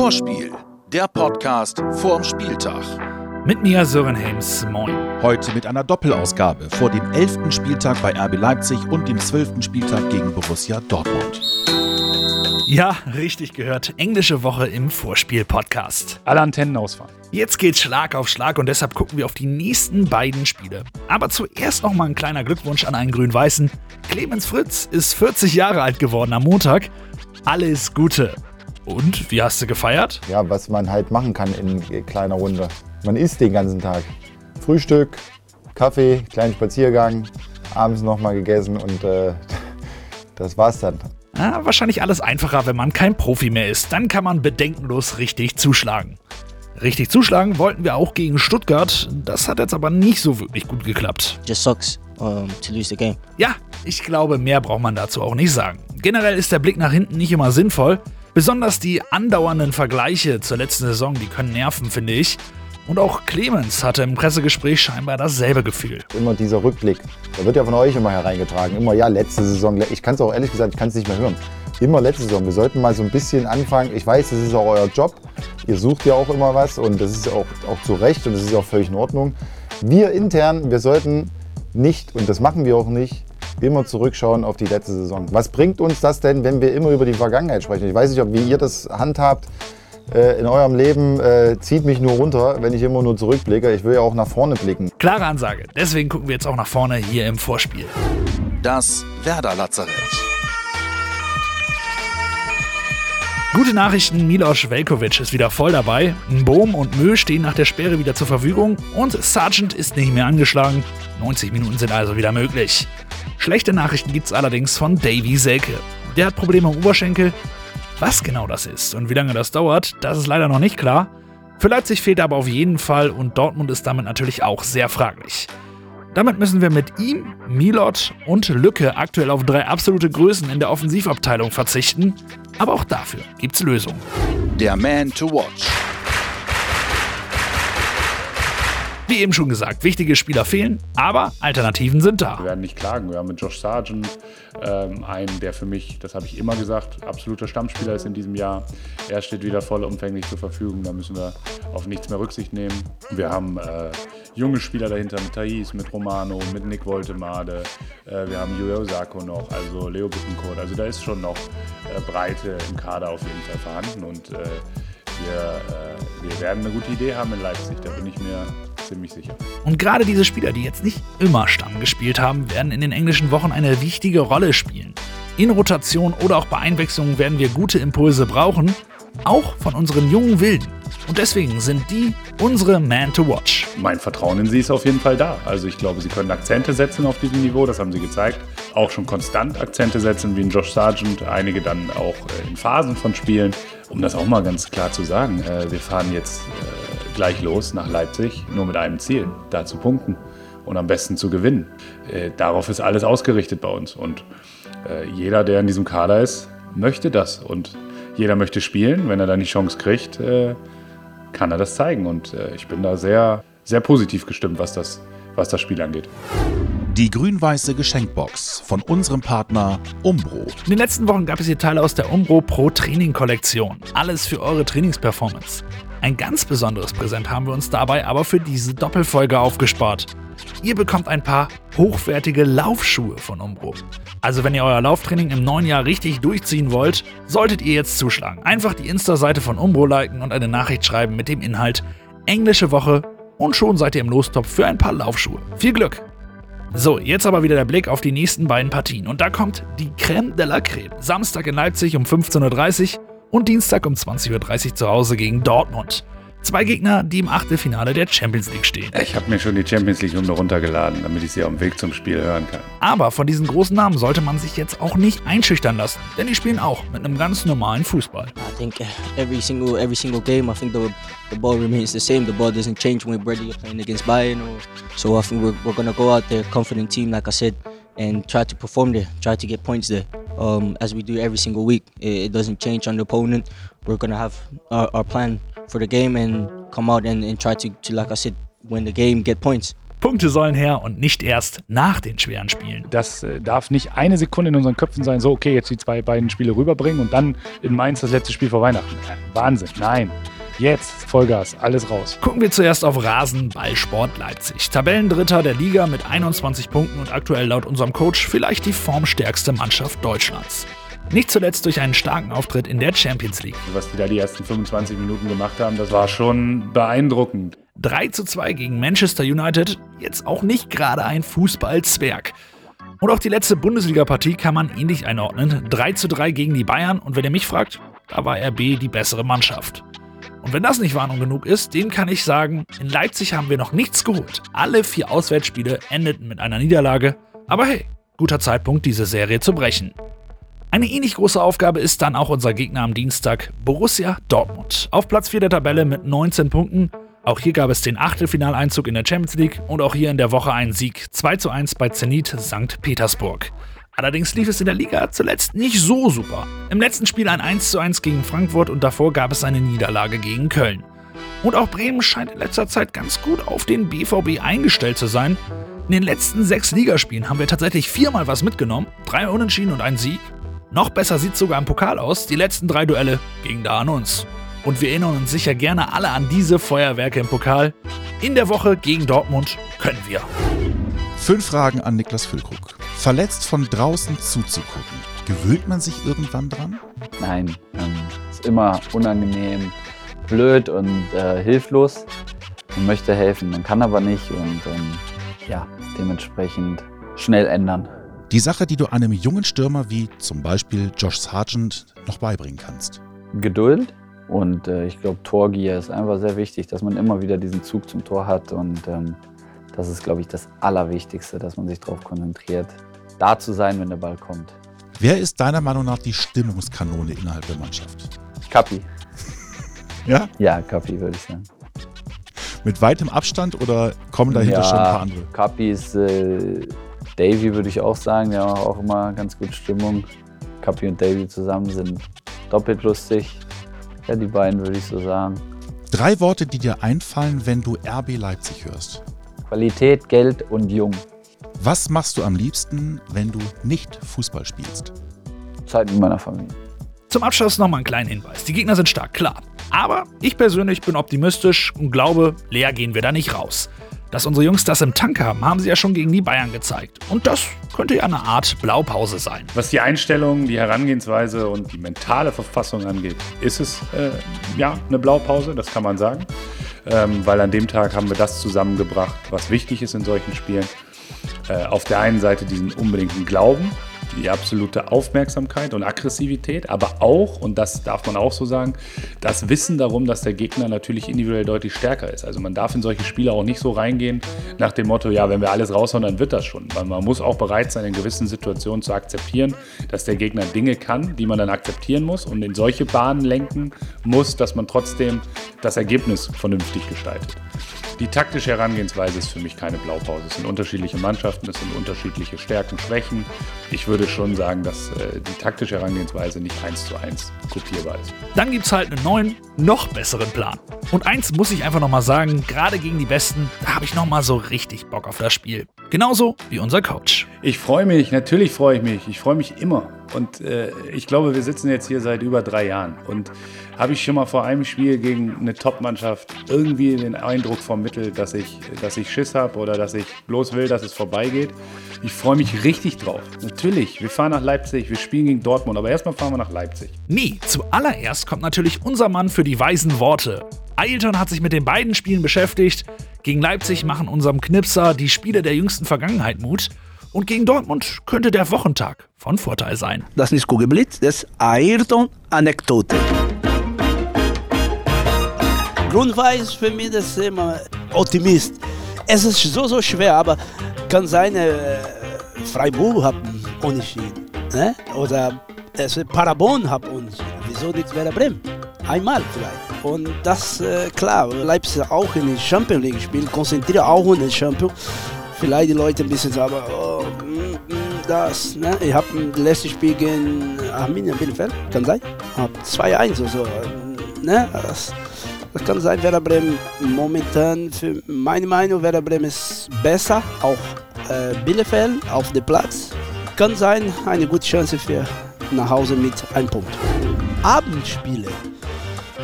Vorspiel, der Podcast vorm Spieltag. Mit mir Sören Helms, moin. Heute mit einer Doppelausgabe vor dem 11. Spieltag bei RB Leipzig und dem 12. Spieltag gegen Borussia Dortmund. Ja, richtig gehört. Englische Woche im Vorspiel-Podcast. Alle Antennen ausfahren. Jetzt geht's Schlag auf Schlag und deshalb gucken wir auf die nächsten beiden Spiele. Aber zuerst noch mal ein kleiner Glückwunsch an einen Grün-Weißen. Clemens Fritz ist 40 Jahre alt geworden am Montag. Alles Gute. Und wie hast du gefeiert? Ja, was man halt machen kann in kleiner Runde. Man isst den ganzen Tag. Frühstück, Kaffee, kleinen Spaziergang, abends nochmal gegessen und äh, das war's dann. Ja, wahrscheinlich alles einfacher, wenn man kein Profi mehr ist. Dann kann man bedenkenlos richtig zuschlagen. Richtig zuschlagen wollten wir auch gegen Stuttgart. Das hat jetzt aber nicht so wirklich gut geklappt. Just sucks um, to lose the game. Ja, ich glaube, mehr braucht man dazu auch nicht sagen. Generell ist der Blick nach hinten nicht immer sinnvoll. Besonders die andauernden Vergleiche zur letzten Saison, die können nerven, finde ich. Und auch Clemens hatte im Pressegespräch scheinbar dasselbe Gefühl. Immer dieser Rückblick, der wird ja von euch immer hereingetragen. Immer, ja, letzte Saison. Ich kann es auch ehrlich gesagt, ich kann es nicht mehr hören. Immer letzte Saison. Wir sollten mal so ein bisschen anfangen. Ich weiß, das ist auch euer Job. Ihr sucht ja auch immer was und das ist auch, auch zu Recht und das ist auch völlig in Ordnung. Wir intern, wir sollten nicht, und das machen wir auch nicht, immer zurückschauen auf die letzte Saison. Was bringt uns das denn, wenn wir immer über die Vergangenheit sprechen? Ich weiß nicht, ob wie ihr das handhabt äh, in eurem Leben. Äh, zieht mich nur runter, wenn ich immer nur zurückblicke. Ich will ja auch nach vorne blicken. Klare Ansage. Deswegen gucken wir jetzt auch nach vorne hier im Vorspiel. Das Werder Lazarett. Gute Nachrichten, Milos Velkovic ist wieder voll dabei. Bohm und Mö stehen nach der Sperre wieder zur Verfügung und Sargent ist nicht mehr angeschlagen. 90 Minuten sind also wieder möglich. Schlechte Nachrichten gibt es allerdings von Davy Selke. Der hat Probleme am Oberschenkel. Was genau das ist und wie lange das dauert, das ist leider noch nicht klar. Für Leipzig fehlt er aber auf jeden Fall und Dortmund ist damit natürlich auch sehr fraglich. Damit müssen wir mit ihm, Milot und Lücke aktuell auf drei absolute Größen in der Offensivabteilung verzichten. Aber auch dafür gibt's Lösungen. Der Man to Watch. Wie eben schon gesagt, wichtige Spieler fehlen, aber Alternativen sind da. Wir werden nicht klagen. Wir haben mit Josh Sargent ähm, einen, der für mich, das habe ich immer gesagt, absoluter Stammspieler ist in diesem Jahr. Er steht wieder vollumfänglich zur Verfügung. Da müssen wir auf nichts mehr Rücksicht nehmen. Wir haben äh, junge Spieler dahinter mit Thais, mit Romano, mit Nick Woltemade. Äh, wir haben Yuya Osako noch, also Leo Bittencourt. Also da ist schon noch äh, Breite im Kader auf jeden Fall vorhanden und äh, wir, äh, wir werden eine gute Idee haben in Leipzig, da bin ich mir ziemlich sicher. Und gerade diese Spieler, die jetzt nicht immer Stamm gespielt haben, werden in den englischen Wochen eine wichtige Rolle spielen. In Rotation oder auch bei Einwechslungen werden wir gute Impulse brauchen, auch von unseren jungen Wilden. Und deswegen sind die unsere Man to Watch. Mein Vertrauen in sie ist auf jeden Fall da. Also ich glaube, sie können Akzente setzen auf diesem Niveau, das haben sie gezeigt. Auch schon konstant Akzente setzen, wie in Josh Sargent, einige dann auch äh, in Phasen von Spielen. Um das auch mal ganz klar zu sagen, äh, wir fahren jetzt äh, gleich los nach Leipzig, nur mit einem Ziel, da zu punkten und am besten zu gewinnen. Darauf ist alles ausgerichtet bei uns. Und jeder, der in diesem Kader ist, möchte das. Und jeder möchte spielen. Wenn er dann die Chance kriegt, kann er das zeigen. Und äh, ich bin da sehr, sehr positiv gestimmt, was das, was das Spiel angeht. Die grün-weiße Geschenkbox von unserem Partner Umbro. In den letzten Wochen gab es hier Teile aus der Umbro Pro Training Kollektion. Alles für eure Trainingsperformance. Ein ganz besonderes Präsent haben wir uns dabei aber für diese Doppelfolge aufgespart. Ihr bekommt ein paar hochwertige Laufschuhe von Umbro. Also wenn ihr euer Lauftraining im neuen Jahr richtig durchziehen wollt, solltet ihr jetzt zuschlagen. Einfach die Insta-Seite von Umbro liken und eine Nachricht schreiben mit dem Inhalt Englische Woche und schon seid ihr im Lostopf für ein paar Laufschuhe. Viel Glück! So, jetzt aber wieder der Blick auf die nächsten beiden Partien. Und da kommt die Crème de la Crème. Samstag in Leipzig um 15.30 Uhr und Dienstag um 20.30 Uhr zu Hause gegen Dortmund. Zwei Gegner, die im Achtelfinale der Champions League stehen. Ich habe mir schon die Champions League-Hymne runtergeladen, damit ich sie auf dem Weg zum Spiel hören kann. Aber von diesen großen Namen sollte man sich jetzt auch nicht einschüchtern lassen, denn die spielen auch mit einem ganz normalen Fußball. I think every single every single game, I think the the ball remains the same. The ball doesn't change when we're playing against Bayern. Or, so I think we're, we're gonna go out there, confident team, like I said, and try to perform there, try to get points there. Um, as we do every single week, it, it doesn't change on the opponent. We're gonna have our, our plan for the game and come out and, and try to, to, like I said, win the game, get points. Punkte sollen her und nicht erst nach den schweren Spielen. Das äh, darf nicht eine Sekunde in unseren Köpfen sein, so okay, jetzt die zwei beiden Spiele rüberbringen und dann in Mainz das letzte Spiel vor Weihnachten. Wahnsinn, nein. Jetzt Vollgas, alles raus. Gucken wir zuerst auf Rasenballsport Leipzig. Tabellendritter der Liga mit 21 Punkten und aktuell laut unserem Coach vielleicht die formstärkste Mannschaft Deutschlands. Nicht zuletzt durch einen starken Auftritt in der Champions League. Was die da die ersten 25 Minuten gemacht haben, das war schon beeindruckend. 3 zu 2 gegen Manchester United, jetzt auch nicht gerade ein Fußballzwerg. Und auch die letzte Bundesliga-Partie kann man ähnlich einordnen. 3 zu 3 gegen die Bayern und wenn ihr mich fragt, da war RB die bessere Mannschaft. Und wenn das nicht Warnung genug ist, dem kann ich sagen, in Leipzig haben wir noch nichts geholt. Alle vier Auswärtsspiele endeten mit einer Niederlage. Aber hey, guter Zeitpunkt, diese Serie zu brechen. Eine ähnlich große Aufgabe ist dann auch unser Gegner am Dienstag, Borussia Dortmund. Auf Platz 4 der Tabelle mit 19 Punkten. Auch hier gab es den Achtelfinaleinzug in der Champions League und auch hier in der Woche einen Sieg 2 zu 1 bei Zenit St. Petersburg. Allerdings lief es in der Liga zuletzt nicht so super. Im letzten Spiel ein 1:1 gegen Frankfurt und davor gab es eine Niederlage gegen Köln. Und auch Bremen scheint in letzter Zeit ganz gut auf den BVB eingestellt zu sein. In den letzten sechs Ligaspielen haben wir tatsächlich viermal was mitgenommen, drei Unentschieden und ein Sieg. Noch besser sieht es sogar im Pokal aus, die letzten drei Duelle gingen da an uns. Und wir erinnern uns sicher gerne alle an diese Feuerwerke im Pokal. In der Woche gegen Dortmund können wir. Fünf Fragen an Niklas Füllkrug. Verletzt von draußen zuzugucken. Gewöhnt man sich irgendwann dran? Nein, ähm, ist immer unangenehm, blöd und äh, hilflos. Man möchte helfen, man kann aber nicht und ähm, ja, dementsprechend schnell ändern. Die Sache, die du einem jungen Stürmer wie zum Beispiel Josh Sargent noch beibringen kannst. Geduld und äh, ich glaube, Torgier ist einfach sehr wichtig, dass man immer wieder diesen Zug zum Tor hat und ähm, das ist, glaube ich, das Allerwichtigste, dass man sich darauf konzentriert, da zu sein, wenn der Ball kommt. Wer ist deiner Meinung nach die Stimmungskanone innerhalb der Mannschaft? Kapi. Ja? Ja, Kapi würde ich sagen. Mit weitem Abstand oder kommen dahinter ja, schon ein paar andere? Kapi ist äh, Davy, würde ich auch sagen. Der macht auch immer ganz gute Stimmung. Kapi und Davy zusammen sind doppelt lustig. Ja, die beiden würde ich so sagen. Drei Worte, die dir einfallen, wenn du RB Leipzig hörst. Qualität, Geld und Jung. Was machst du am liebsten, wenn du nicht Fußball spielst? Zeit mit meiner Familie. Zum Abschluss nochmal einen kleinen Hinweis. Die Gegner sind stark, klar. Aber ich persönlich bin optimistisch und glaube, leer gehen wir da nicht raus. Dass unsere Jungs das im Tank haben, haben sie ja schon gegen die Bayern gezeigt. Und das könnte ja eine Art Blaupause sein. Was die Einstellung, die Herangehensweise und die mentale Verfassung angeht, ist es äh, ja eine Blaupause, das kann man sagen. Ähm, weil an dem Tag haben wir das zusammengebracht, was wichtig ist in solchen Spielen. Äh, auf der einen Seite diesen unbedingten Glauben, die absolute Aufmerksamkeit und Aggressivität, aber auch, und das darf man auch so sagen, das Wissen darum, dass der Gegner natürlich individuell deutlich stärker ist. Also man darf in solche Spiele auch nicht so reingehen nach dem Motto, ja, wenn wir alles raushauen, dann wird das schon. Weil man muss auch bereit sein, in gewissen Situationen zu akzeptieren, dass der Gegner Dinge kann, die man dann akzeptieren muss und in solche Bahnen lenken muss, dass man trotzdem das Ergebnis vernünftig gestaltet. Die taktische Herangehensweise ist für mich keine Blaupause. Es sind unterschiedliche Mannschaften, es sind unterschiedliche Stärken, Schwächen. Ich würde schon sagen, dass äh, die taktische Herangehensweise nicht eins zu eins kopierbar ist. Dann gibt es halt einen neuen, noch besseren Plan. Und eins muss ich einfach nochmal sagen, gerade gegen die Besten, da habe ich nochmal so richtig Bock auf das Spiel. Genauso wie unser Coach. Ich freue mich, natürlich freue ich mich. Ich freue mich immer. Und äh, ich glaube, wir sitzen jetzt hier seit über drei Jahren. Und habe ich schon mal vor einem Spiel gegen eine Top-Mannschaft irgendwie den Eindruck vermittelt, dass ich, dass ich Schiss habe oder dass ich bloß will, dass es vorbeigeht. Ich freue mich richtig drauf. Natürlich, wir fahren nach Leipzig, wir spielen gegen Dortmund, aber erstmal fahren wir nach Leipzig. Nee, zuallererst kommt natürlich unser Mann für die weisen Worte. Ailton hat sich mit den beiden Spielen beschäftigt. Gegen Leipzig machen unserem Knipser die Spiele der jüngsten Vergangenheit Mut. Und gegen Dortmund könnte der Wochentag von Vorteil sein. Das ist Google Blitz, das ist Ayrton-Anekdote. Grundweis für mich das ist immer Optimist. Es ist so, so schwer, aber kann sein, äh, Freiburg hat unentschieden. Ne? Oder es Parabon hat unentschieden. Wieso nicht Werder Bremen? Einmal vielleicht. Und das, äh, klar, Leipzig auch in der Champions League spielt, konzentriert auch in der Champions Vielleicht die Leute ein bisschen sagen, oh, mm, mm, das, ne? Ich habe das letzte Spiel gegen Arminia Bielefeld, kann sein. Hab 2-1 oder so. Ne? Das, Das kann sein, Werder Bremen momentan, für meine Meinung, Werder Bremen ist besser, auch äh, Bielefeld auf dem Platz. Kann sein, eine gute Chance für nach Hause mit einem Punkt. Abendspiele.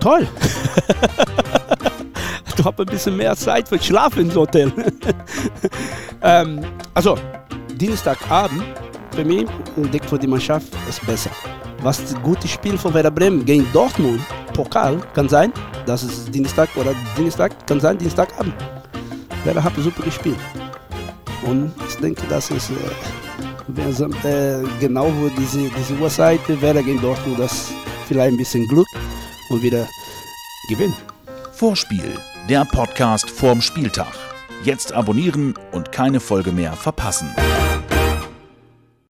Toll. du hast ein bisschen mehr Zeit für Schlafen ins Hotel. ähm, also, Dienstagabend für mich und für die Mannschaft ist besser. Was das gute Spiel von Werder Bremen gegen Dortmund, Pokal, kann sein, das ist Dienstag oder Dienstag, kann sein, Dienstagabend. Werder hat super gespielt. Und ich denke, das ist äh, äh, genau diese, diese Uhrzeit, Werder gegen Dortmund, das vielleicht ein bisschen Glück und wieder gewinnen. Vorspiel, der Podcast vorm Spieltag. Jetzt abonnieren und keine Folge mehr verpassen.